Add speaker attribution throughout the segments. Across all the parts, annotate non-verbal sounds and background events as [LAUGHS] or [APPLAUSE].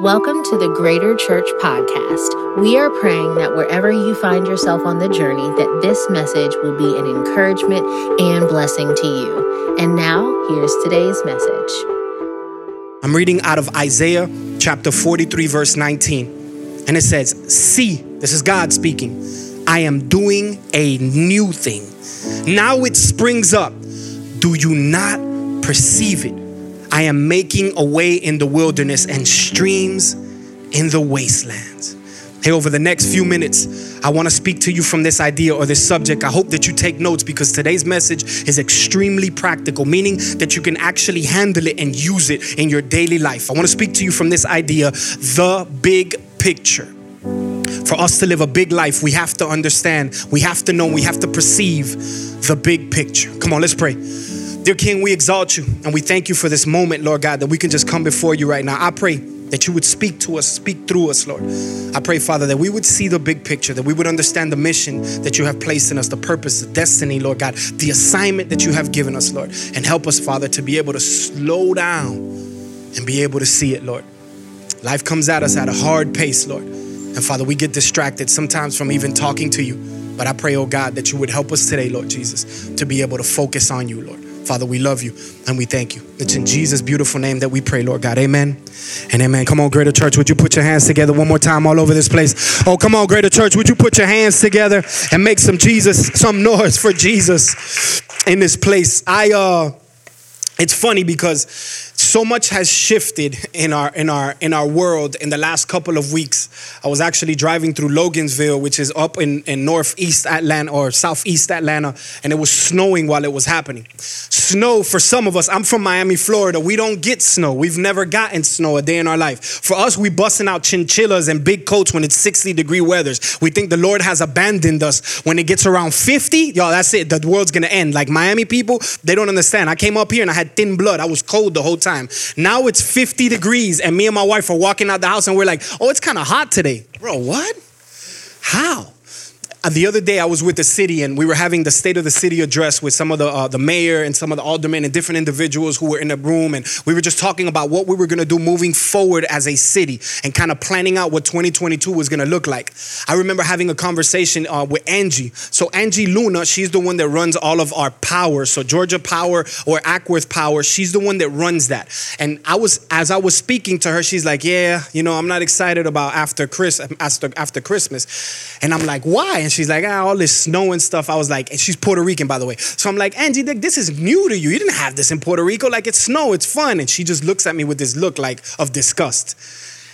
Speaker 1: Welcome to the Greater Church Podcast. We are praying that wherever you find yourself on the journey, that this message will be an encouragement and blessing to you. And now, here's today's message.
Speaker 2: I'm reading out of Isaiah chapter 43, verse 19. And it says, See, this is God speaking, I am doing a new thing. Now it springs up. Do you not perceive it? I am making a way in the wilderness and streams in the wastelands. Hey, over the next few minutes, I want to speak to you from this idea or this subject. I hope that you take notes because today's message is extremely practical, meaning that you can actually handle it and use it in your daily life. I want to speak to you from this idea the big picture. For us to live a big life, we have to understand, we have to know, we have to perceive the big picture. Come on, let's pray. Dear King, we exalt you and we thank you for this moment, Lord God, that we can just come before you right now. I pray that you would speak to us, speak through us, Lord. I pray, Father, that we would see the big picture, that we would understand the mission that you have placed in us, the purpose, the destiny, Lord God, the assignment that you have given us, Lord. And help us, Father, to be able to slow down and be able to see it, Lord. Life comes at us at a hard pace, Lord. And Father, we get distracted sometimes from even talking to you. But I pray, oh God, that you would help us today, Lord Jesus, to be able to focus on you, Lord. Father, we love you and we thank you. It's in Jesus' beautiful name that we pray, Lord God. Amen and amen. Come on, Greater Church, would you put your hands together one more time all over this place? Oh, come on, Greater Church, would you put your hands together and make some Jesus, some noise for Jesus in this place? I uh it's funny because so much has shifted in our in our in our world in the last couple of weeks. I was actually driving through Logan'sville, which is up in, in northeast Atlanta or southeast Atlanta, and it was snowing while it was happening. Snow for some of us, I'm from Miami, Florida. We don't get snow. We've never gotten snow a day in our life. For us, we busting out chinchillas and big coats when it's 60 degree weathers. We think the Lord has abandoned us. When it gets around 50, y'all, that's it. The world's gonna end. Like Miami people, they don't understand. I came up here and I had thin blood. I was cold the whole time. Now it's 50 degrees, and me and my wife are walking out the house and we're like, oh, it's kind of hot today. Bro, what? How? The other day I was with the city and we were having the state of the city address with some of the uh, the mayor and some of the aldermen and different individuals who were in the room and we were just talking about what we were going to do moving forward as a city and kind of planning out what 2022 was going to look like. I remember having a conversation uh, with Angie. So Angie Luna, she's the one that runs all of our power. So Georgia Power or Acworth Power, she's the one that runs that. And I was as I was speaking to her, she's like, "Yeah, you know, I'm not excited about after Chris after after Christmas." And I'm like, "Why?" And she's like, ah, all this snow and stuff. I was like, and she's Puerto Rican, by the way. So I'm like, Angie, this is new to you. You didn't have this in Puerto Rico. Like, it's snow, it's fun. And she just looks at me with this look like of disgust.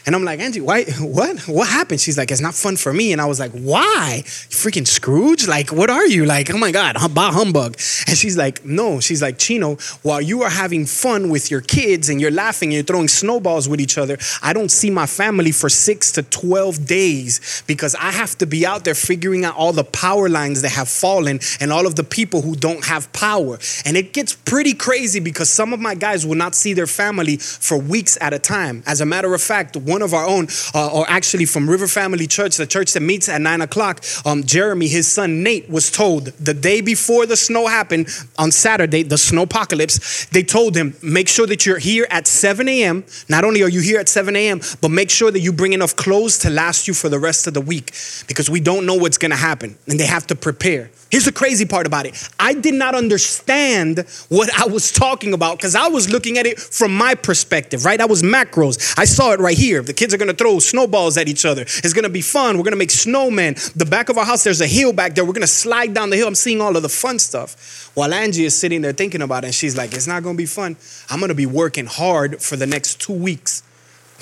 Speaker 2: And I'm like, Angie, why, what? What happened? She's like, it's not fun for me. And I was like, why? Freaking Scrooge? Like, what are you? Like, oh my God, bah humbug. And she's like, no. She's like, Chino, while you are having fun with your kids and you're laughing and you're throwing snowballs with each other, I don't see my family for six to 12 days because I have to be out there figuring out all the power lines that have fallen and all of the people who don't have power. And it gets pretty crazy because some of my guys will not see their family for weeks at a time. As a matter of fact, one of our own, uh, or actually from River Family Church, the church that meets at nine o'clock, um, Jeremy, his son Nate, was told the day before the snow happened on Saturday, the snow apocalypse, they told him, make sure that you're here at 7 a.m. Not only are you here at 7 a.m., but make sure that you bring enough clothes to last you for the rest of the week because we don't know what's going to happen and they have to prepare. Here's the crazy part about it. I did not understand what I was talking about because I was looking at it from my perspective, right? I was macros. I saw it right here. The kids are gonna throw snowballs at each other. It's gonna be fun. We're gonna make snowmen. The back of our house, there's a hill back there. We're gonna slide down the hill. I'm seeing all of the fun stuff. While Angie is sitting there thinking about it, and she's like, it's not gonna be fun. I'm gonna be working hard for the next two weeks.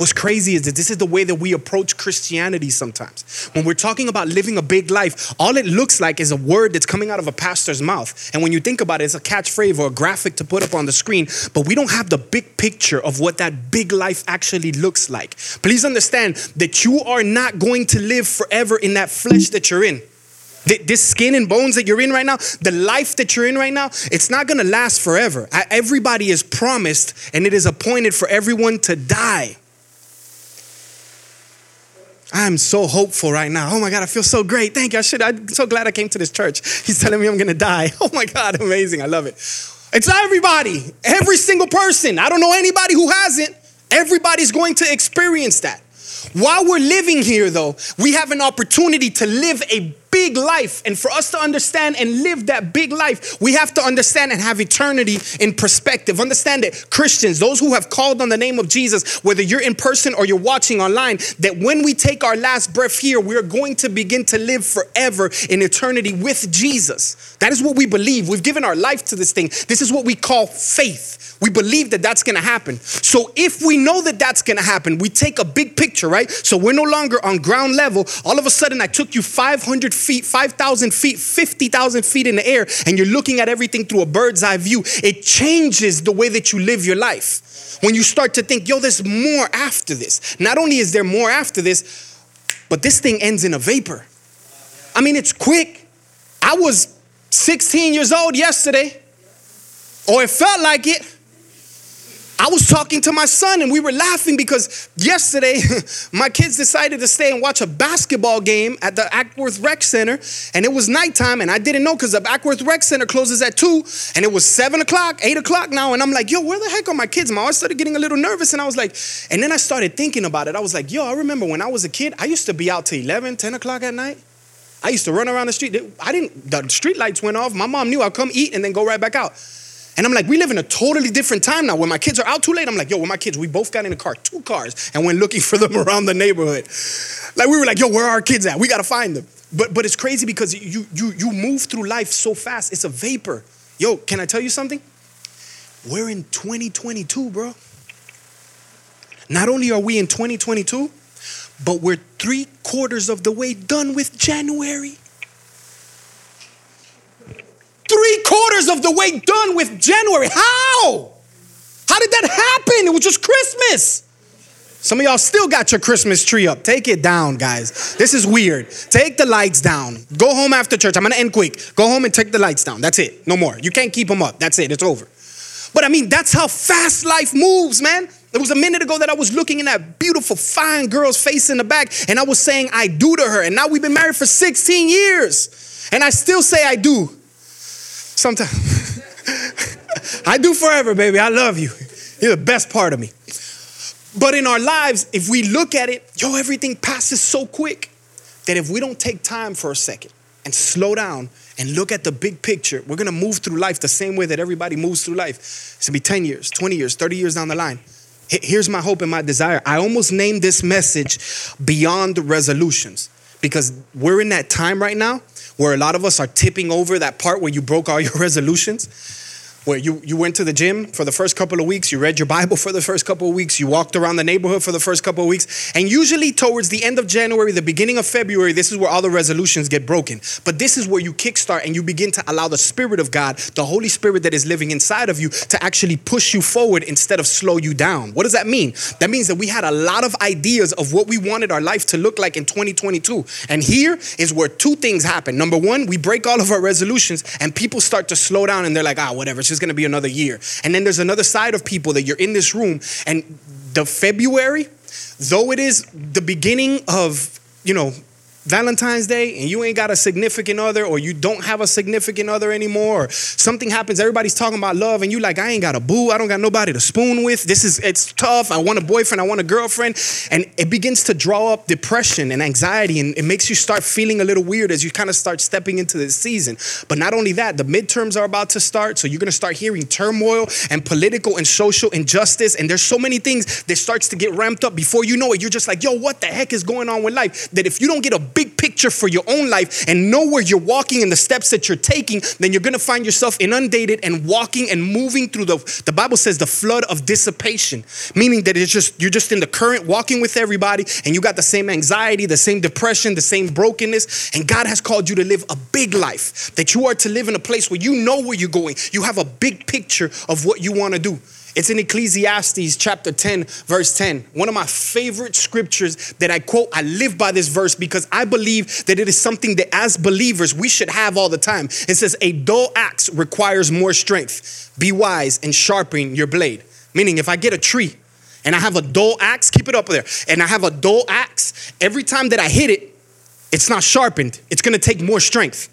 Speaker 2: What's crazy is that this is the way that we approach Christianity sometimes. When we're talking about living a big life, all it looks like is a word that's coming out of a pastor's mouth. And when you think about it, it's a catchphrase or a graphic to put up on the screen, but we don't have the big picture of what that big life actually looks like. Please understand that you are not going to live forever in that flesh that you're in. This skin and bones that you're in right now, the life that you're in right now, it's not gonna last forever. Everybody is promised and it is appointed for everyone to die. I'm so hopeful right now. Oh my God, I feel so great. Thank you. I should. I'm so glad I came to this church. He's telling me I'm gonna die. [LAUGHS] Oh my God, amazing. I love it. It's not everybody, every single person. I don't know anybody who hasn't. Everybody's going to experience that. While we're living here, though, we have an opportunity to live a big life. And for us to understand and live that big life, we have to understand and have eternity in perspective. Understand that Christians, those who have called on the name of Jesus, whether you're in person or you're watching online, that when we take our last breath here, we're going to begin to live forever in eternity with Jesus. That is what we believe. We've given our life to this thing. This is what we call faith. We believe that that's gonna happen. So if we know that that's gonna happen, we take a big picture, right? So we're no longer on ground level. All of a sudden, I took you 500 feet, 5,000 feet, 50,000 feet in the air, and you're looking at everything through a bird's eye view. It changes the way that you live your life. When you start to think, yo, there's more after this. Not only is there more after this, but this thing ends in a vapor. I mean, it's quick. I was 16 years old yesterday, or it felt like it. I was talking to my son and we were laughing because yesterday [LAUGHS] my kids decided to stay and watch a basketball game at the Acworth Rec Center and it was nighttime and I didn't know because the Acworth Rec Center closes at 2 and it was 7 o'clock, 8 o'clock now and I'm like, yo, where the heck are my kids? My I started getting a little nervous and I was like, and then I started thinking about it. I was like, yo, I remember when I was a kid, I used to be out till 11, 10 o'clock at night. I used to run around the street. I didn't, the street lights went off. My mom knew I'd come eat and then go right back out. And I'm like, we live in a totally different time now. When my kids are out too late, I'm like, yo, with my kids, we both got in a car, two cars, and went looking [LAUGHS] for them around the neighborhood. Like we were like, yo, where are our kids at? We gotta find them. But but it's crazy because you you you move through life so fast. It's a vapor. Yo, can I tell you something? We're in 2022, bro. Not only are we in 2022, but we're three quarters of the way done with January three quarters of the way done with January. How? How did that happen? It was just Christmas. Some of y'all still got your Christmas tree up. Take it down, guys. This is weird. Take the lights down. Go home after church. I'm gonna end quick. Go home and take the lights down. That's it. No more. You can't keep them up. That's it. It's over. But I mean, that's how fast life moves, man. It was a minute ago that I was looking in that beautiful, fine girl's face in the back, and I was saying I do to her. And now we've been married for 16 years, and I still say I do. Sometimes [LAUGHS] I do forever, baby. I love you. You're the best part of me. But in our lives, if we look at it, yo, everything passes so quick that if we don't take time for a second and slow down and look at the big picture, we're gonna move through life the same way that everybody moves through life. It's gonna be 10 years, 20 years, 30 years down the line. Here's my hope and my desire. I almost named this message Beyond Resolutions because we're in that time right now where a lot of us are tipping over that part where you broke all your [LAUGHS] resolutions where you, you went to the gym for the first couple of weeks, you read your Bible for the first couple of weeks, you walked around the neighborhood for the first couple of weeks, and usually towards the end of January, the beginning of February, this is where all the resolutions get broken. But this is where you kickstart and you begin to allow the Spirit of God, the Holy Spirit that is living inside of you, to actually push you forward instead of slow you down. What does that mean? That means that we had a lot of ideas of what we wanted our life to look like in 2022. And here is where two things happen. Number one, we break all of our resolutions and people start to slow down and they're like, ah, whatever just gonna be another year. And then there's another side of people that you're in this room, and the February, though it is the beginning of, you know, Valentine's Day and you ain't got a significant other or you don't have a significant other anymore. Or something happens everybody's talking about love and you like I ain't got a boo I don't got nobody to spoon with. This is it's tough I want a boyfriend I want a girlfriend. And it begins to draw up depression and anxiety and it makes you start feeling a little weird as you kind of start stepping into this season. But not only that the midterms are about to start so you're going to start hearing turmoil and political and social injustice. And there's so many things that starts to get ramped up. Before you know it you're just like yo what the heck is going on with life? That if you don't get a big picture for your own life and know where you're walking and the steps that you're taking, then you're gonna find yourself inundated and walking and moving through the, the Bible says the flood of dissipation, meaning that it's just, you're just in the current walking with everybody and you got the same anxiety, the same depression, the same brokenness. And God has called you to live a big life, that you are to live in a place where you know where you're going. You have a big picture of what you wanna do. It's in Ecclesiastes chapter 10, verse 10. One of my favorite scriptures that I quote. I live by this verse because I believe that it is something that as believers we should have all the time. It says, A dull axe requires more strength. Be wise and sharpen your blade. Meaning, if I get a tree and I have a dull axe, keep it up there, and I have a dull axe, every time that I hit it, it's not sharpened. It's gonna take more strength.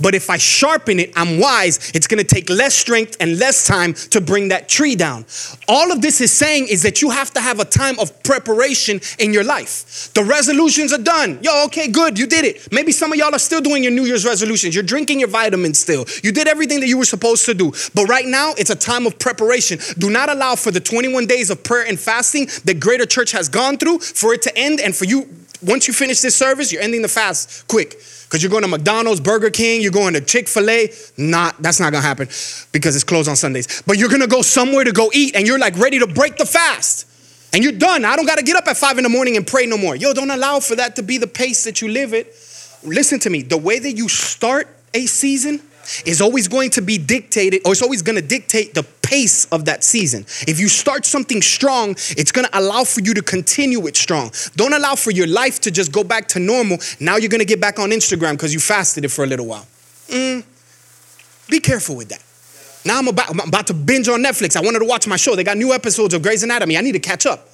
Speaker 2: But if I sharpen it, I'm wise. It's gonna take less strength and less time to bring that tree down. All of this is saying is that you have to have a time of preparation in your life. The resolutions are done. Yo, okay, good, you did it. Maybe some of y'all are still doing your New Year's resolutions. You're drinking your vitamins still. You did everything that you were supposed to do. But right now, it's a time of preparation. Do not allow for the 21 days of prayer and fasting that Greater Church has gone through for it to end and for you once you finish this service, you're ending the fast quick because you're going to McDonald's, Burger King, you're going to Chick fil A. Not, that's not going to happen because it's closed on Sundays. But you're going to go somewhere to go eat and you're like ready to break the fast. And you're done. I don't got to get up at five in the morning and pray no more. Yo, don't allow for that to be the pace that you live it. Listen to me. The way that you start a season is always going to be dictated, or it's always going to dictate the pace of that season. If you start something strong, it's going to allow for you to continue it strong. Don't allow for your life to just go back to normal. Now you're going to get back on Instagram because you fasted it for a little while. Mm, be careful with that. Now I'm about, I'm about to binge on Netflix. I wanted to watch my show. They got new episodes of Grey's Anatomy. I need to catch up.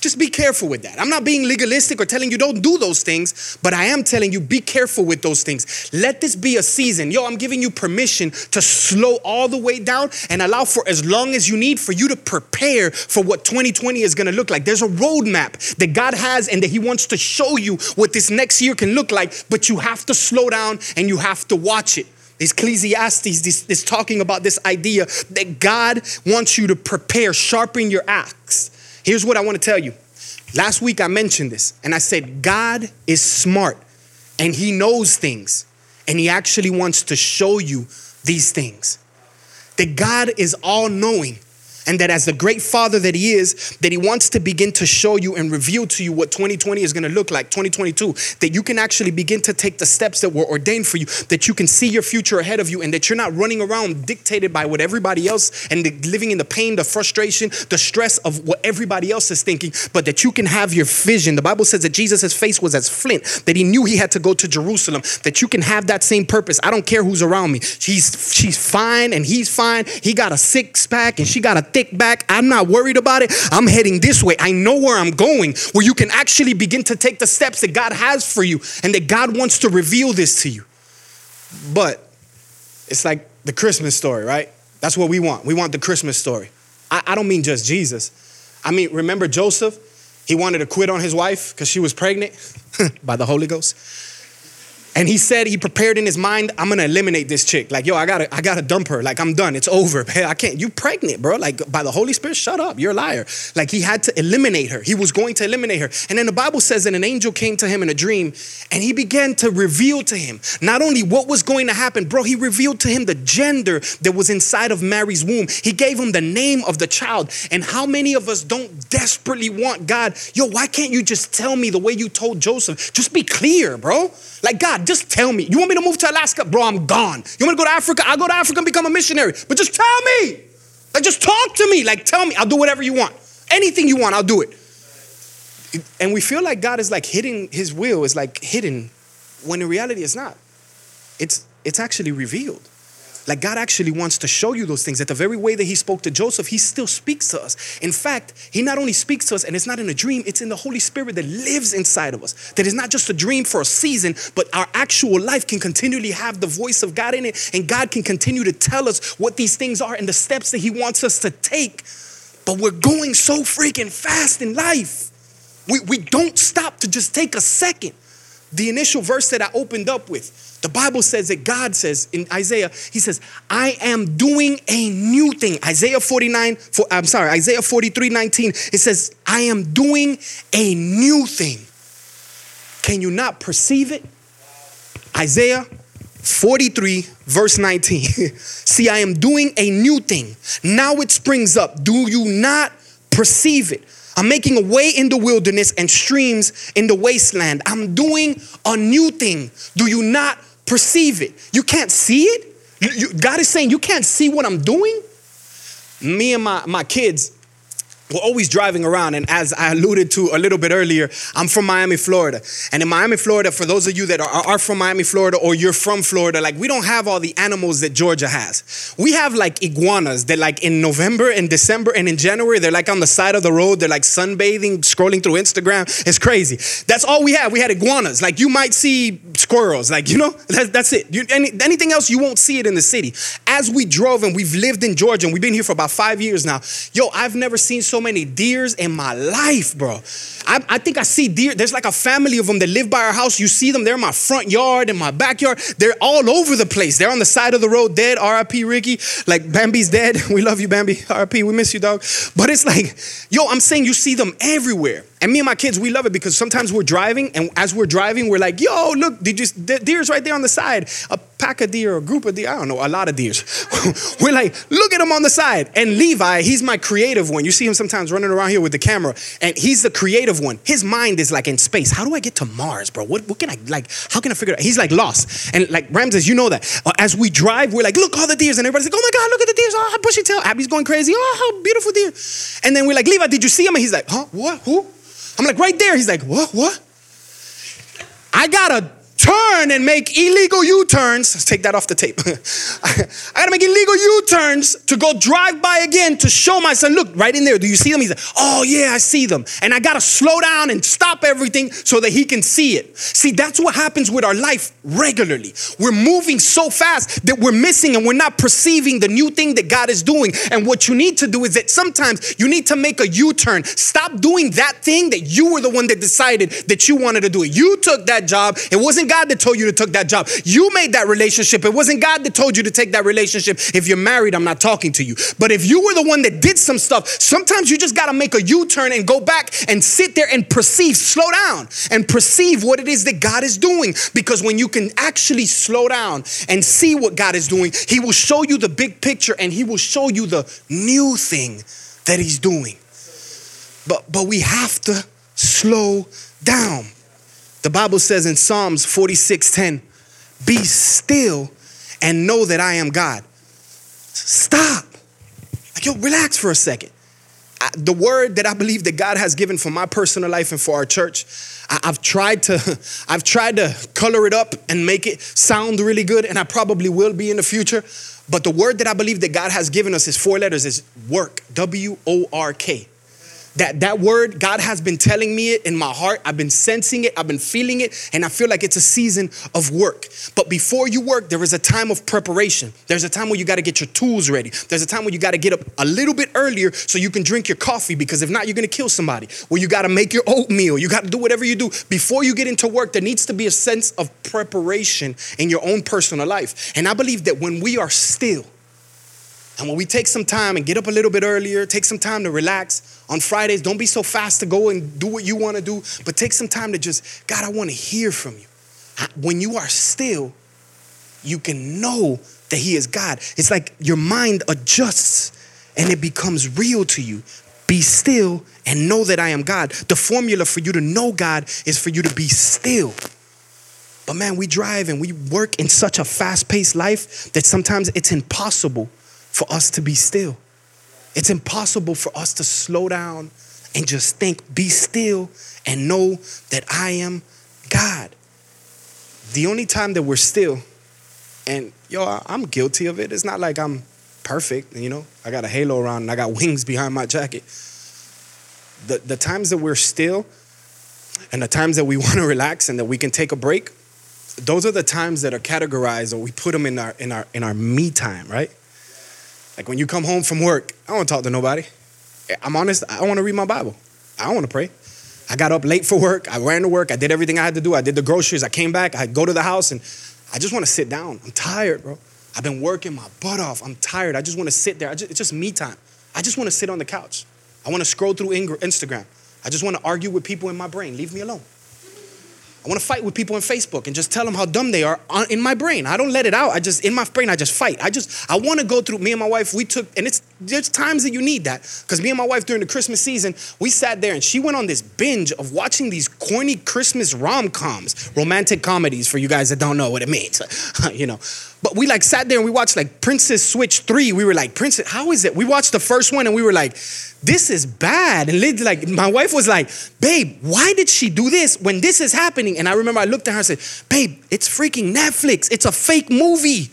Speaker 2: Just be careful with that. I'm not being legalistic or telling you don't do those things, but I am telling you be careful with those things. Let this be a season. Yo, I'm giving you permission to slow all the way down and allow for as long as you need for you to prepare for what 2020 is to look like. There's a roadmap that God has and that He wants to show you what this next year can look like, but you have to slow down and you have to watch it. Ecclesiastes is talking about this idea that God wants you to prepare, sharpen your axe. Here's what I want to tell you. Last week I mentioned this and I said, God is smart and he knows things and he actually wants to show you these things. That God is all knowing and that as the great father that he is that he wants to begin to show you and reveal to you what 2020 is going to look like 2022 that you can actually begin to take the steps that were ordained for you that you can see your future ahead of you and that you're not running around dictated by what everybody else and the, living in the pain the frustration the stress of what everybody else is thinking but that you can have your vision. The bible says that jesus' face was as flint that he knew he had to go to jerusalem that you can have that same purpose. I don't care who's around me. She's she's fine and he's fine. He got a six pack and she got a thick back. I'm not worried about it. I'm heading this way. I know where I'm going, where you can actually begin to take the steps that God has for you and that God wants to reveal this to you. But it's like the Christmas story, right? That's what we want. We want the Christmas story. I, I don't mean just Jesus. I mean, remember Joseph? He wanted to quit on his wife because she was pregnant [LAUGHS] by the Holy Ghost. And he said he prepared in his mind, I'm gonna eliminate this chick. Like, yo, I gotta, I gotta dump her. Like, I'm done. It's over. I can't. You pregnant, bro. Like, by the Holy Spirit, shut up. You're a liar. Like, he had to eliminate her. He was going to eliminate her. And then the Bible says that an angel came to him in a dream and he began to reveal to him not only what was going to happen, bro, he revealed to him the gender that was inside of Mary's womb. He gave him the name of the child. And how many of us don't desperately want God? Yo, why can't you just tell me the way you told Joseph? Just be clear, bro. Like, God, just tell me. You want me to move to Alaska? Bro, I'm gone. You want me to go to Africa? I'll go to Africa and become a missionary. But just tell me. Like, just talk to me. Like, tell me. I'll do whatever you want. Anything you want, I'll do it. And we feel like God is like hidden, his will is like hidden when in reality it's not. It's, it's actually revealed. Like God actually wants to show you those things. That the very way that He spoke to Joseph, He still speaks to us. In fact, He not only speaks to us, and it's not in a dream, it's in the Holy Spirit that lives inside of us. That is not just a dream for a season, but our actual life can continually have the voice of God in it, and God can continue to tell us what these things are and the steps that He wants us to take. But we're going so freaking fast in life. We, we don't stop to just take a second. The initial verse that I opened up with, the Bible says that God says in Isaiah, He says, I am doing a new thing. Isaiah 49, for, I'm sorry, Isaiah 43, 19, it says, I am doing a new thing. Can you not perceive it? Isaiah 43, verse 19. [LAUGHS] See, I am doing a new thing. Now it springs up. Do you not perceive it? I'm making a way in the wilderness and streams in the wasteland. I'm doing a new thing. Do you not perceive it. You can't see it. You, you, God is saying, You can't see what I'm doing. Me and my, my kids, we're always driving around. And as I alluded to a little bit earlier, I'm from Miami, Florida. And in Miami, Florida, for those of you that are, are, from Miami, Florida, or you're from Florida, like we don't have all the animals that Georgia has. We have like iguanas that, like in November and December and in January, they're like on the side of the road. They're like sunbathing, scrolling through Instagram. It's crazy. That's all we have. We had iguanas. Like you might see squirrels, like, you know, that, that's it. You, any, anything else, you won't see it in the city. As we drove and we've lived in Georgia and we've been here for about five years now, yo, I've never seen so many deers in my life, bro. I, I, think I see deer. There's like a family of them that live by our house. You see them, they're in my front yard, in my backyard. They're all over the place. They're on the side of the road, dead. RIP Ricky. Like Bambi's dead. [LAUGHS] We love you, Bambi. [LAUGHS] RIP, we miss you, dog. But it's like, yo, I'm saying you see them everywhere. And me and my kids, we love it because sometimes we're driving, and as we're driving, we're like, yo, look, did you, deer's right there on the side. A pack of deer, a group of deer, I don't know, a lot of deers. [LAUGHS] we're like, look at him on the side. And Levi, he's my creative one. You see him sometimes running around here with the camera, and he's the creative one. His mind is like in space. How do I get to Mars, bro? What, what can I, like, how can I figure it out? He's like lost. And like Ramses, you know that. Uh, as we drive, we're like, look, all the deers. And everybody's like, oh my God, look at the deers. Oh, bushy tail. Abby's going crazy. Oh, how beautiful deer. And then we're like, Levi, did you see him? And he's like, huh, what, who? I'm like, right there. He's like, what, what? I gotta turn and make illegal U turns. Let's take that off the tape. [LAUGHS] I gotta make illegal U turns to go drive by again to show my son, look, right in there. Do you see them? He's like, oh, yeah, I see them. And I gotta slow down and stop everything so that he can see it. See, that's what happens with our life regularly. We're moving so fast that we're missing and we're not perceiving the new thing that God is doing. And what you need to do is that sometimes you need to make a U turn. Stop doing that thing that you were the one that decided that you wanted to do it. You took that job. It wasn't God that told you to take that job. You made that relationship. It wasn't God that told you to take that relationship. If you're married, I'm not talking to you. But if you were the one that did some stuff, sometimes you just got to make a U-turn and go back and sit there and perceive, slow down and perceive what it is that God is doing. Because when you can actually slow down and see what God is doing, he will show you the big picture and he will show you the new thing that he's doing. But but we have to slow down. The Bible says in Psalms 46:10, "Be still and know that I am God." Stop. Like, yo, relax for a second. I, the word that I believe that God has given for my personal life and for our church, I, I've tried to, [LAUGHS] I've tried to color it up and make it sound really good, and I probably will be in the future. But the word that I believe that God has given us is four letters, is work, W O R K that that word god has been telling me it in my heart. I've been sensing it. I've been feeling it. And i feel like it's a season of work. But before you work there is a time of preparation. There's a time where you got to get your tools ready. There's a time where you got to get up a little bit earlier so you can drink your coffee. Because if not you're going to kill somebody. Where you got to make your oatmeal. You got to do whatever you do. Before you get into work there needs to be a sense of preparation in your own personal life. And i believe that when we are still and when we take some time and get up a little bit earlier, take some time to relax on Fridays, don't be so fast to go and do what you want to do, but take some time to just, God, I want to hear from you. When you are still, you can know that He is God. It's like your mind adjusts and it becomes real to you. Be still and know that I am God. The formula for you to know God is for you to be still. But man, we drive and we work in such a fast paced life that sometimes it's impossible for us to be still. It's impossible for us to slow down and just think, be still, and know that I am God. The only time that we're still, and yo, I'm guilty of it. It's not like I'm perfect, you know. I got a halo around and I got [LAUGHS] wings behind my jacket. The, the times that we're still and the times that we [LAUGHS] want to relax and that we can take a break, those are the times that are categorized or we put them in our in our in our me time, right? Like when you come home from work, I don't talk to nobody. I'm honest, I want to read my Bible. I don't want to pray. I got up late for work. I ran to work. I did everything I had to do. I did the groceries. I came back. I go to the house and I just want to sit down. I'm tired, bro. I've been working my butt off. I'm tired. I just want to sit there. Just, it's just me time. I just want to sit on the couch. I want to scroll through Instagram. I just want to argue with people in my brain. Leave me alone. I want to fight with people on Facebook and just tell them how dumb they are uh, in my brain. I don't let it out. I just in my brain I just fight. I just I want to go through. Me and my wife we took and it's there's times that you need that because me and my wife during the Christmas season we sat there and she went on this binge of watching these corny Christmas rom coms, romantic comedies for you guys that don't know what it means, [LAUGHS] you know. But we like sat there and we watched like Princess Switch 3. We were like, Princess, how is it? We watched the first one and we were like, this is bad. And Liz, like, my wife was like, babe, why did she do this when this is happening? And I remember I looked at her and said, babe, it's freaking Netflix. It's a fake movie.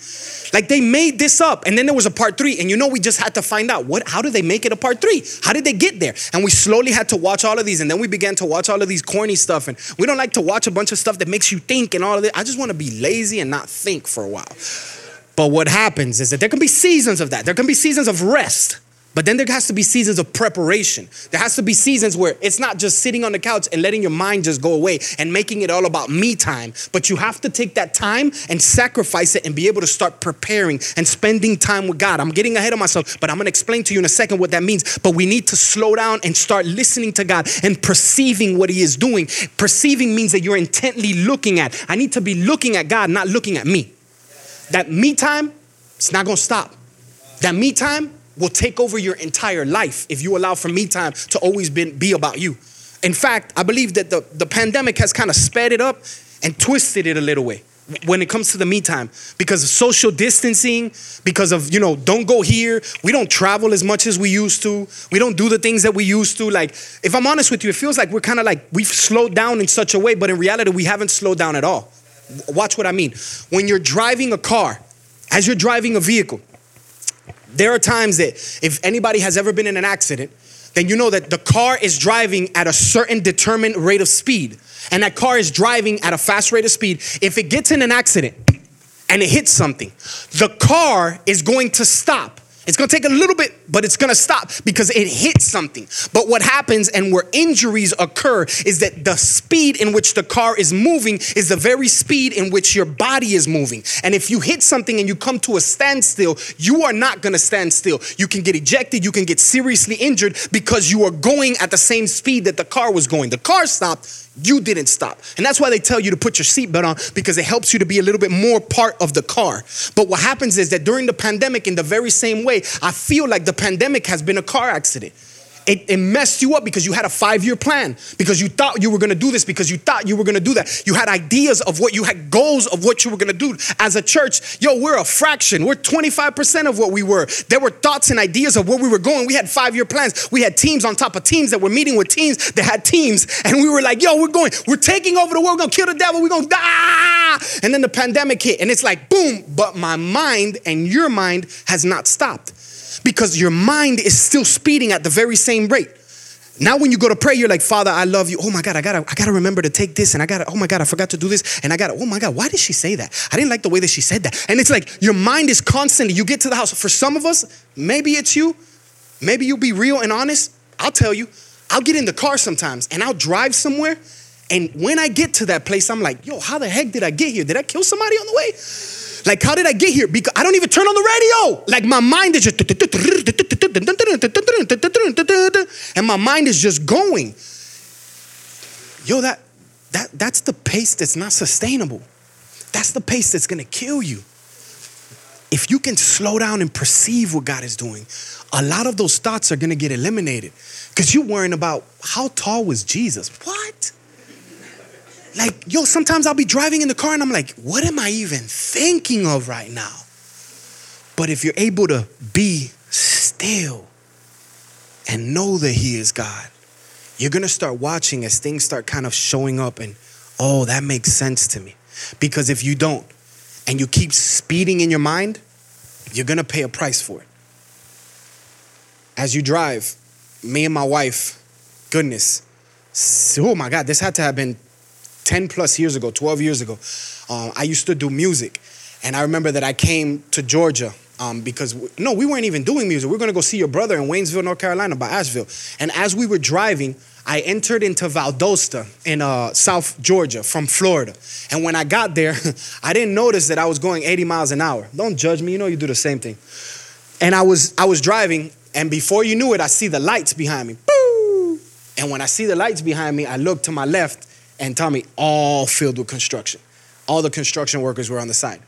Speaker 2: Like they made this up. And then there was a part three. And you know, we just had to find out what, how did they make it a part three? How did they get there? And we slowly had to watch all of these. And then we began to watch all of these corny stuff. And we don't like to watch a bunch of stuff that makes you think and all of it. I just want to be lazy and not think for a while. But what happens is that there can be seasons of that. There can be seasons of rest. But then there has to be seasons of preparation. There has to be seasons where it's not just sitting on the couch and letting your mind just go away and making it all about me time, but you have to take that time and sacrifice it and be able to start preparing and spending time with God. I'm getting ahead of myself, but I'm gonna explain to you in a second what that means. But we need to slow down and start listening to God and perceiving what He is doing. Perceiving means that you're intently looking at. I need to be looking at God, not looking at me. That me time, it's not gonna stop. That me time will take over your entire life if you allow for me time to always be, about you. In fact, I believe that the, the pandemic has kind of sped it up and twisted it a little way when it comes to the me time. Because of social distancing because of you know don't go here we don't travel as much as we used to we don't do the things that we used to. Like if i'm honest with you it feels like we're kind of like we've slowed down in such a way but in reality we haven't slowed down at all. Watch what i mean. When you're driving a car as you're driving a vehicle there are times that if anybody has ever been in an accident, then you know that the car is driving at a certain determined rate of speed. And that car is driving at a fast rate of speed. If it gets in an accident and it hits something, the car is going to stop it's gonna take a little bit, but it's gonna stop because it hits something. But what happens and where injuries occur is that the speed in which the car is moving is the very speed in which your body is moving. And if you hit something and you come to a standstill, you are not gonna stand still. You can get ejected, you can get seriously injured because you are going at the same speed that the car was going. The car stopped, you didn't stop. And that's why they tell you to put your seatbelt on because it helps you to be a little bit more part of the car. But what happens is that during the pandemic, in the very same way, I feel like the pandemic has been a car accident. It, it, messed you up because you had a five year plan, because you thought you were gonna do this, because you thought you were gonna do that. You had ideas of what you had goals of what you were gonna do. As a church, yo, we're a fraction. We're 25% of what we were. There were thoughts and ideas of where we were going. We had five year plans. We had teams on top of teams that were meeting with teams that had teams. And we were like, yo, we're going, we're taking over the world, we're gonna kill the devil, we're gonna die. And then the pandemic hit, and it's like, boom, but my mind and your mind has not stopped because your mind is still speeding at the very same rate. Now, when you go to pray, you're like, Father, I love you. Oh my God, I gotta, I gotta remember to take this, and I gotta, oh my God, I forgot to do this, and I gotta, oh my God, why did she say that? I didn't like the way that she said that. And it's like your mind is constantly, you get to the house. For some of us, maybe it's you, maybe you'll be real and honest. I'll tell you, I'll get in the car sometimes and I'll drive somewhere, and when I get to that place, I'm like, yo, how the heck did I get here? Did I kill somebody on the way? Like, how did I get here? Because I don't even turn on the radio. Like, my mind is just, and my mind is just going. Yo, that, that, that's the pace that's not sustainable. That's the pace that's gonna kill you. If you can slow down and perceive what God is doing, a lot of those thoughts are gonna get eliminated because you're worrying about how tall was Jesus? What? Like, yo, sometimes I'll be driving in the car and I'm like, what am I even thinking of right now? But if you're able to be still and know that He is God, you're gonna start watching as things start kind of showing up and, oh, that makes sense to me. Because if you don't and you keep speeding in your mind, you're gonna pay a price for it. As you drive, me and my wife, goodness, oh my God, this had to have been 10 plus years ago, 12 years ago, uh, I used to do music. And I remember that I came to Georgia um, because, we, no, we weren't even doing music. We are gonna go see your brother in Waynesville, North Carolina by Asheville. And as we were driving, I entered into Valdosta in uh, South Georgia from Florida. And when I got there, [LAUGHS] I didn't notice that I was going 80 miles an hour. Don't judge me, you know you do the same thing. And I was, I was driving, and before you knew it, I see the lights behind me. Boo! And when I see the lights behind me, I look to my left, and Tommy, all filled with construction. All the construction workers were on the side.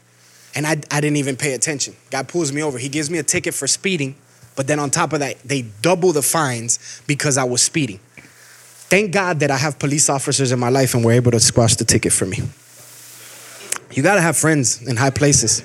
Speaker 2: And I, I didn't even pay attention. Guy pulls me over. He gives me a ticket for speeding, but then on top of that, they double the fines because I was speeding. Thank God that I have police officers in my life and were able to squash the ticket for me. You gotta have friends in high places.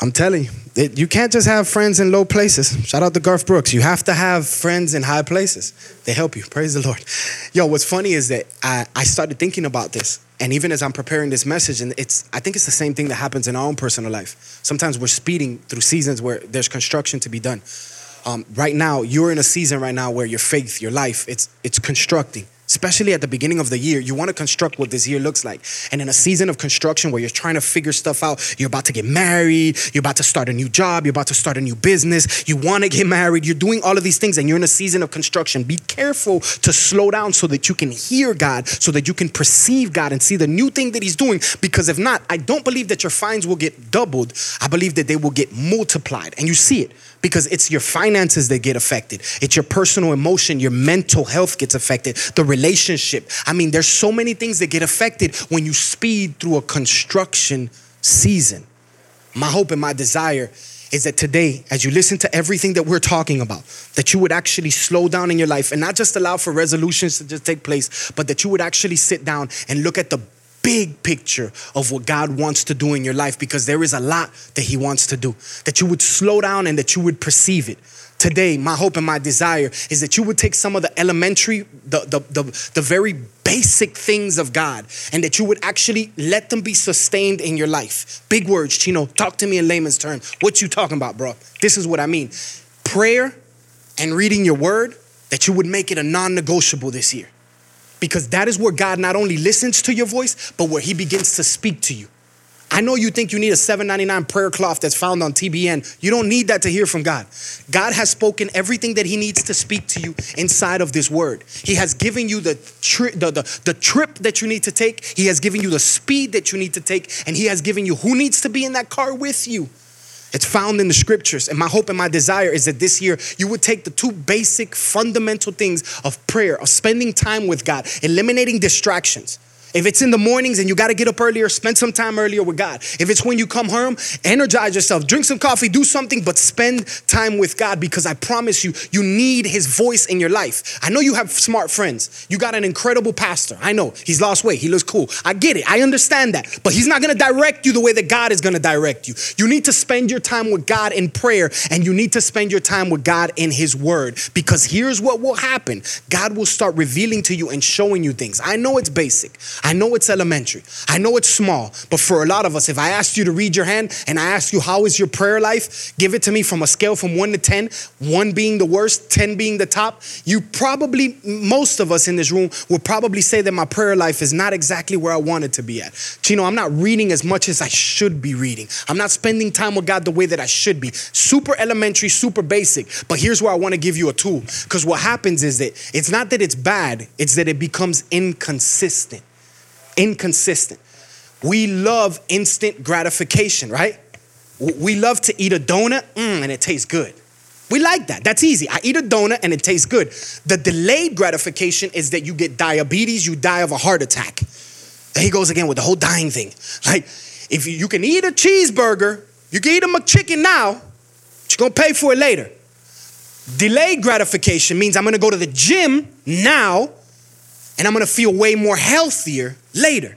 Speaker 2: I'm telling you, it, you can't just have friends in low places. Shout out to Garth Brooks. You have to have friends in high places. They help you. Praise the Lord. Yo, what's funny is that I, I started thinking about this. And even as I'm preparing this message, and it's I think it's the same thing that happens in our own personal life. Sometimes we're speeding through seasons where there's construction to be done. Um, right now, you're in a season right now where your faith, your life, it's it's constructing especially at the beginning of the year, you want to construct what this year looks like. And in a season of construction where you're trying to figure stuff out, you're about to get married, you're about to start a new job, you're about to start a new business, you want to get married, you're doing all of these things, and you're in a season of construction. Be careful to slow down so that you can hear God, so that you can perceive God and see the new thing that He's doing. Because if not, I don't believe that your fines will get doubled. I believe that they will get multiplied. And you see it because it's your finances that get affected. It's your personal emotion, your mental health gets affected, the relationship. I mean, there's so many things that get affected when you speed through a construction season. My hope and my desire is that today, as you listen to everything that we're talking about, that you would actually slow down in your life and not just allow for resolutions to just take place, but that you would actually sit down and look at the big picture of what God wants to do in your life because there is a lot that He wants to do. That you would slow down and that you would perceive it. Today, my hope and my desire is that you would take some of the elementary, the, the, the, the very basic things of God, and that you would actually let them be sustained in your life. Big words, Chino. Talk to me in layman's terms. What you talking about, bro? This is what I mean. Prayer and reading your word, that you would make it a non-negotiable this year because that is where God not only listens to your voice, but where He begins to speak to you. I know you think you need a $7.99 prayer cloth that's found on TBN. You don't need that to hear from God. God has spoken everything that He needs to speak to you inside of this word. He has given you the, tri- the, the, the trip that you need to take, He has given you the speed that you need to take, and He has given you who needs to be in that car with you. It's found in the scriptures. And my hope and my desire is that this year you would take the two basic fundamental things of prayer, of spending time with God, eliminating distractions. If it's in the mornings and you got to get up earlier, spend some time earlier with God. If it's when you come home, energize yourself, drink some coffee, do something, but spend time with God because I promise you, you need His voice in your life. I know you have smart friends. You got an incredible pastor. I know he's lost weight. He looks cool. I get it. I understand that. But He's not going to direct you the way that God is going to direct you. You need to spend your time with God in prayer and you need to spend your time with God in His Word because here's what will happen God will start revealing to you and showing you things. I know it's basic. I know it's elementary. I know it's small, but for a lot of us, if I asked you to read your hand and I asked you, how is your prayer life? Give it to me from a scale from one to 10, one being the worst, 10 being the top. You probably, most of us in this room will probably say that my prayer life is not exactly where I want it to be at. Chino, I'm not reading as much as I should be reading. I'm not spending time with God the way that I should be. Super elementary, super basic. But here's where I want to give you a tool. Because what happens is that it's not that it's bad, it's that it becomes inconsistent inconsistent. We love instant gratification, right? We love to eat a donut mm, and it tastes good. We like that. That's easy. I eat a donut and it tastes good. The delayed gratification is that you get diabetes, you die of a heart attack. There he goes again with the whole dying thing. [LAUGHS] Like, if you, can eat a cheeseburger, you can eat a McChicken now, but you're gonna pay for it later. Delayed gratification means I'm gonna go to the gym now and I'm gonna feel way more healthier later.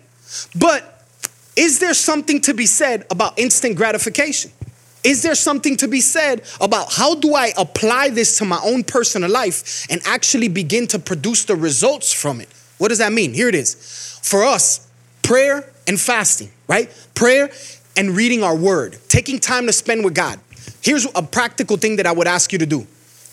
Speaker 2: But is there something to be said about instant gratification? Is there something to be said about how do I apply this to my own personal life and actually begin to produce the results from it? What does that mean? Here it is. For us, prayer and fasting, right? Prayer and reading our word, taking time to spend with God. Here's a practical thing that I would ask you to do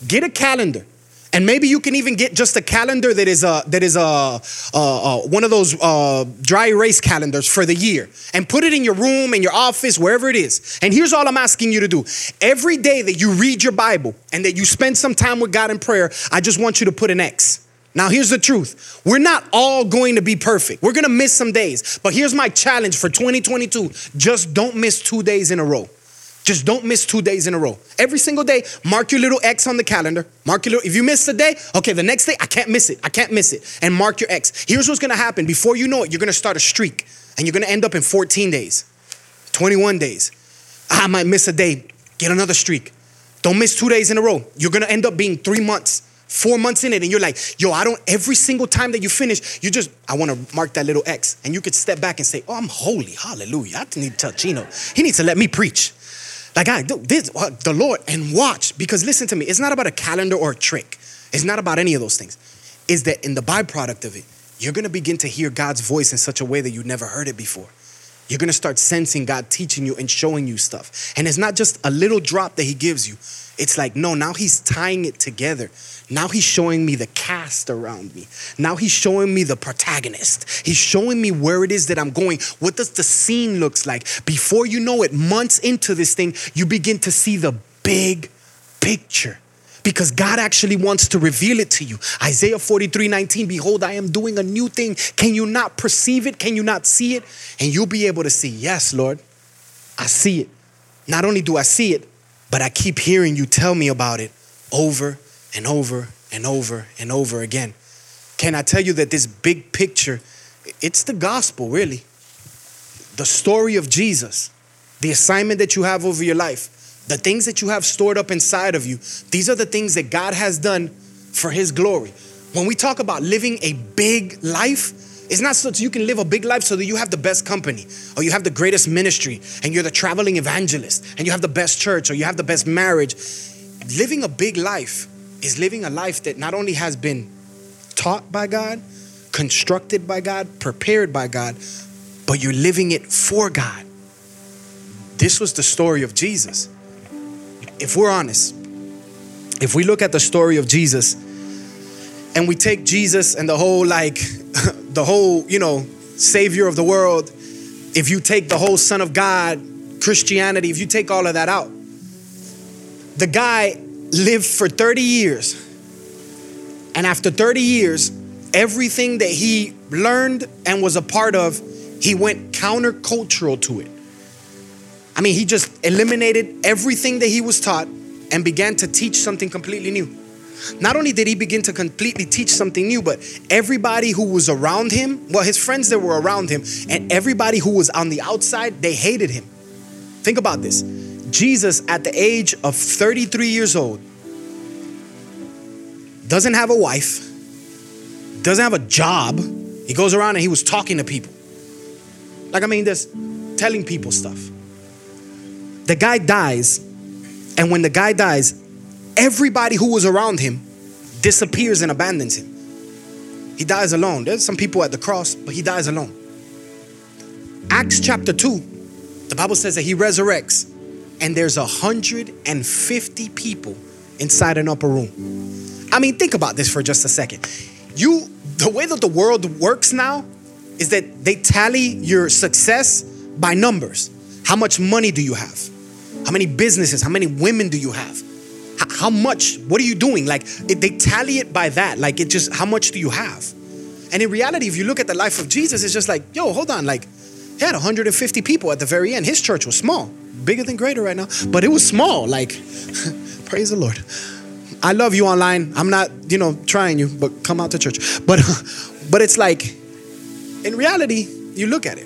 Speaker 2: get a calendar and maybe you can even get just a calendar that is a that is a, a, a one of those uh, dry erase calendars for the year, and put it in your room, in your office, wherever it is. And here's all I'm asking you to do: every day that you read your Bible and that you spend some time with God in prayer, I just want you to put an X. Now, here's the truth. We're not all going to be perfect. We're going to miss some days. But here's my challenge for 2022 just don't miss two days in a row. Just don't miss two days in a row. Every single day, mark your little X on the calendar. Mark your little, if you miss a day, okay, the next day, I can't miss it. I can't miss it. And mark your X. Here's what's gonna happen. Before you know it, you're gonna start a streak and you're gonna end up in 14 days, 21 days. I might miss a day, get another streak. Don't miss two days in a row. You're gonna end up being three months, four months in it, and you're like, yo, I don't, every single time that you finish, you just, I wanna mark that little X. And you could step back and say, oh, I'm holy, hallelujah. I need to tell Chino. He needs to let me preach. Like, I do this, uh, the Lord, and watch. Because listen to me, it's not about a calendar or a trick. It's not about any of those things. Is that in the byproduct of it, you're gonna begin to hear God's voice in such a way that you never heard it before. You're gonna start sensing God teaching you and showing you stuff. And it's not just a little drop that He gives you, it's like, no, now He's tying it together. Now He's showing me the cast around me. Now He's showing me the protagonist. He's showing me where it is that I'm going. What does the scene looks like? Before you know it, months into this thing, you begin to see the big picture because God actually wants to reveal it to you. Isaiah 43 19, behold, I am doing a new thing. Can you not perceive it? Can you not see it? And you'll be able to see, yes, Lord, I see it. Not only do I see it, but I keep hearing you tell me about it over and over and over and over again. Can I tell you that this big picture, it's the gospel, really. The story of Jesus, the assignment that you have over your life the things that you have stored up inside of you, these are the things that God has done for His glory. When we talk about living a big life, it's not so that you can live a big life so that you have the best company or you have the greatest ministry and you're the traveling evangelist and you have the best church or you have the best marriage. Living a big life is living a life that not only has been taught by God, constructed by God, prepared by God, but you're living it for God. This was the story of Jesus if we're honest, if we look at the story of Jesus and we take Jesus and the whole, like, [LAUGHS] the whole, you know, Savior of the world, if you take the whole Son of God, Christianity, if you take all of that out, the guy lived for 30 years. And after 30 years, everything that he learned and was a part of, he went countercultural to it. I mean, he just eliminated everything that he was taught and began to teach something completely new. Not only did he begin to completely teach something new, but everybody who was around him, well, his friends that were around him, and everybody who was on the outside, they hated him. Think about this Jesus, at the age of 33 years old, doesn't have a wife, doesn't have a job. He goes around and he was talking to people. Like, I mean, just telling people stuff. The guy dies, and when the guy dies, everybody who was around him disappears and abandons him. He dies alone. There's some people at the cross, but he dies alone. Acts chapter 2, the Bible says that he resurrects, and there's 150 people inside an upper room. I mean, think about this for just a second. You, the way that the world works now is that they tally your success by numbers. How much money do you have? How many businesses? How many women do you have? How much? What are you doing? Like they tally it by that. Like it just, how much do you have? And in reality, if you look at the life of Jesus, it's just like, yo, hold on. Like he had 150 people at the very end. His church was small, bigger than greater right now, but it was small. Like, [LAUGHS] praise the Lord. I love you online. I'm not, you know, trying you, but come out to church. But, [LAUGHS] but it's like, in reality, you look at it.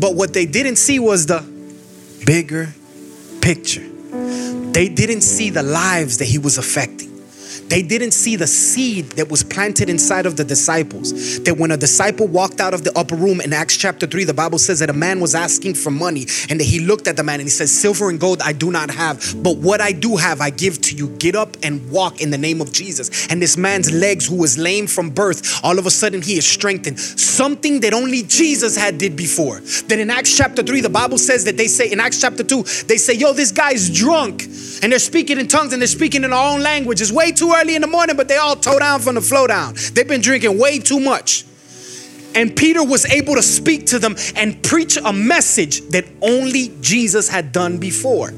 Speaker 2: But what they didn't see was the bigger picture. They didn't see the lives that he was affecting. They didn't see the seed that was planted inside of the disciples. That when a disciple walked out of the upper room in Acts chapter 3, the Bible says that a man was asking for money and that he looked at the man and he says, Silver and gold I do not have, but what I do have I give to you. Get up and walk in the name of Jesus. And this man's legs, who was lame from birth, all of a sudden he is strengthened. Something that only Jesus had did before. That in Acts chapter 3, the Bible says that they say, in Acts chapter 2, they say, Yo, this guy's drunk and they're speaking in tongues and they're speaking in our own language. It's way too early in the morning, but they all toe down from the flow down. They've been drinking way too much. And Peter was able to speak to them and preach a message that only Jesus had done before.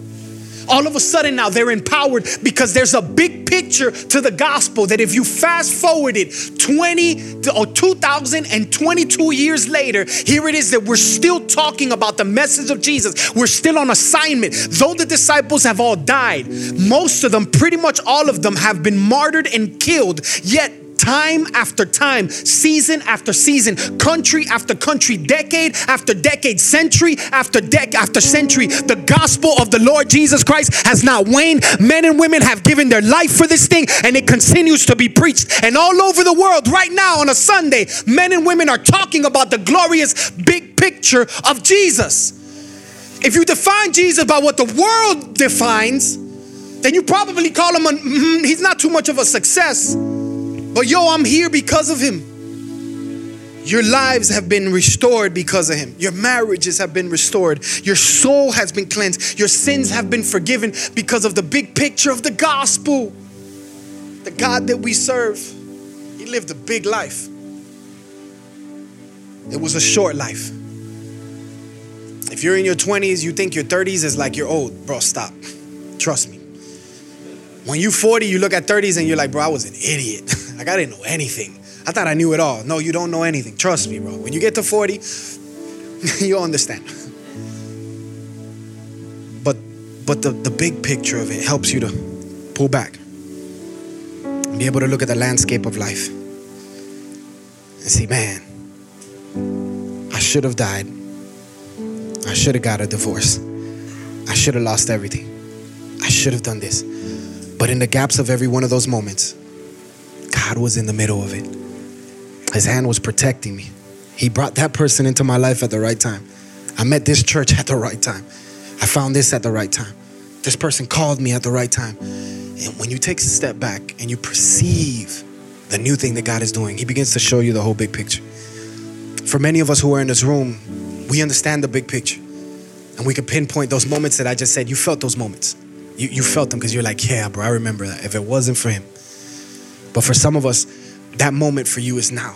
Speaker 2: All of a sudden now they're empowered because there's a big picture to the gospel that if you fast forward it 20 or 2022 years later, here it is that we're still talking about the message of Jesus. We're still on assignment. Though the disciples have all died, most of them, pretty much all of them, have been martyred and killed, yet time after time, season after season, country after country, decade after decade, century after decade after century, the gospel of the Lord Jesus Christ has not waned. Men and women have given their life for this thing and it continues to be preached. And all over the world, right now on a Sunday, men and women are talking about the glorious big picture of Jesus. If you define Jesus by what the world defines, then you probably call him a, mm, he's not too much of a success. But yo, I'm here because of him. Your lives have been restored because of him. Your marriages have been restored. Your soul has been cleansed. Your sins have been forgiven because of the big picture of the gospel. The God that we serve, he lived a big life. It was a short life. If you're in your 20s, you think your 30s is like you're old, bro, stop. Trust me. When you're 40, you look at 30s and you're like, bro, I was an idiot. [LAUGHS] like, I didn't know anything. I thought I knew it all. No, you don't know anything. Trust me, bro. When you get to 40, [LAUGHS] you'll understand. But but the, the big picture of it helps you to pull back and be able to look at the landscape of life and see, man, I should have died. I should have got a divorce. I should have lost everything. I should have done this. But in the gaps of every one of those moments, God was in the middle of it. His hand was protecting me. He brought that person into my life at the right time. I met this church at the right time. I found this at the right time. This person called me at the right time. And when you take a step back and you perceive the new thing that God is doing, He begins to show you the whole big picture. For many of us who are in this room, we understand the big picture. And we can pinpoint those moments that I just said. You felt those moments. You, you felt them because you're like, yeah, bro, I remember that. If it wasn't for Him. But for some of us, that moment for you is now.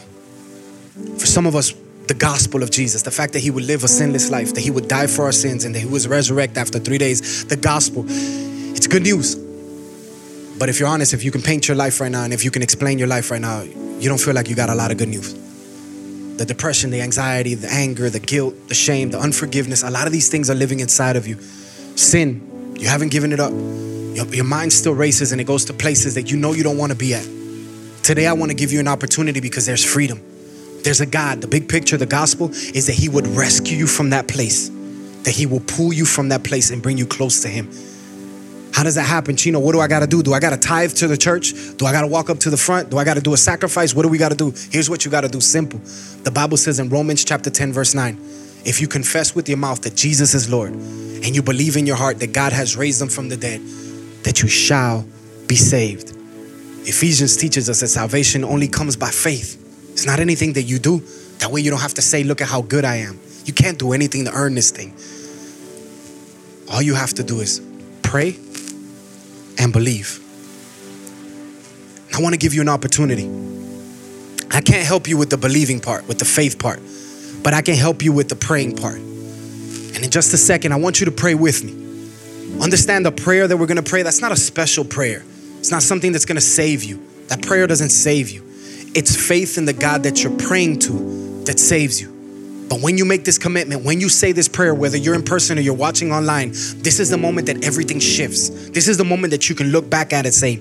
Speaker 2: For some of us, the gospel of Jesus, the fact that he would live a sinless life, that he would die for our sins, and that he was resurrected after three days, the gospel, it's good news. But if you're honest, if you can paint your life right now and if you can explain your life right now, you don't feel like you got a lot of good news. The depression, the anxiety, the anger, the guilt, the shame, the unforgiveness, a lot of these things are living inside of you. Sin, you haven't given it up. Your, your mind still races and it goes to places that you know you don't want to be at. Today, I want to give you an opportunity because there's freedom. There's a God. The big picture, the gospel, is that He would rescue you from that place, that He will pull you from that place and bring you close to Him. How does that happen, Chino? What do I got to do? Do I got to tithe to the church? Do I got to walk up to the front? Do I got to do a sacrifice? What do we got to do? Here's what you got to do simple. The Bible says in Romans chapter 10, verse 9 if you confess with your mouth that Jesus is Lord and you believe in your heart that God has raised Him from the dead, that you shall be saved. Ephesians teaches us that salvation only comes by faith. It's not anything that you do. That way you don't have to say, look at how good I am. You can't do anything to earn this thing. All you have to do is pray and believe. I want to give you an opportunity. I can't help you with the believing part, with the faith part, but I can help you with the praying part. And in just a second, I want you to pray with me. Understand the prayer that we're going to pray, that's not a special prayer. It's not something that's to save you. That prayer doesn't save you. It's faith in the God that you're praying to that saves you. But when you make this commitment, when you say this prayer, whether you're in person or you're watching online, this is the moment that everything shifts. This is the moment that you can look back at it and say,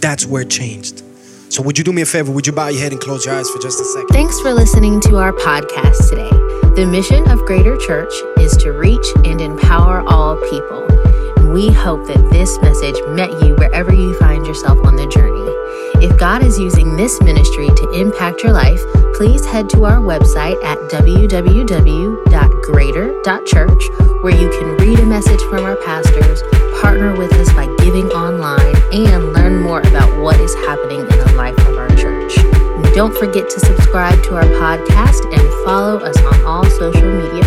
Speaker 2: that's where it changed. So, would you do me a favor? Would you bow your head and close your eyes for just a second?
Speaker 1: Thanks for listening to our podcast today. The mission of Greater Church is to reach and empower all people. We hope that this message met you wherever you find yourself on the journey. If God is using this ministry to impact your life, please head to our website at www.greater.church where you can read a message from our pastors, partner with us by giving online, and learn more about what is happening in the life of our church. Don't forget to subscribe to our podcast and follow us on all social media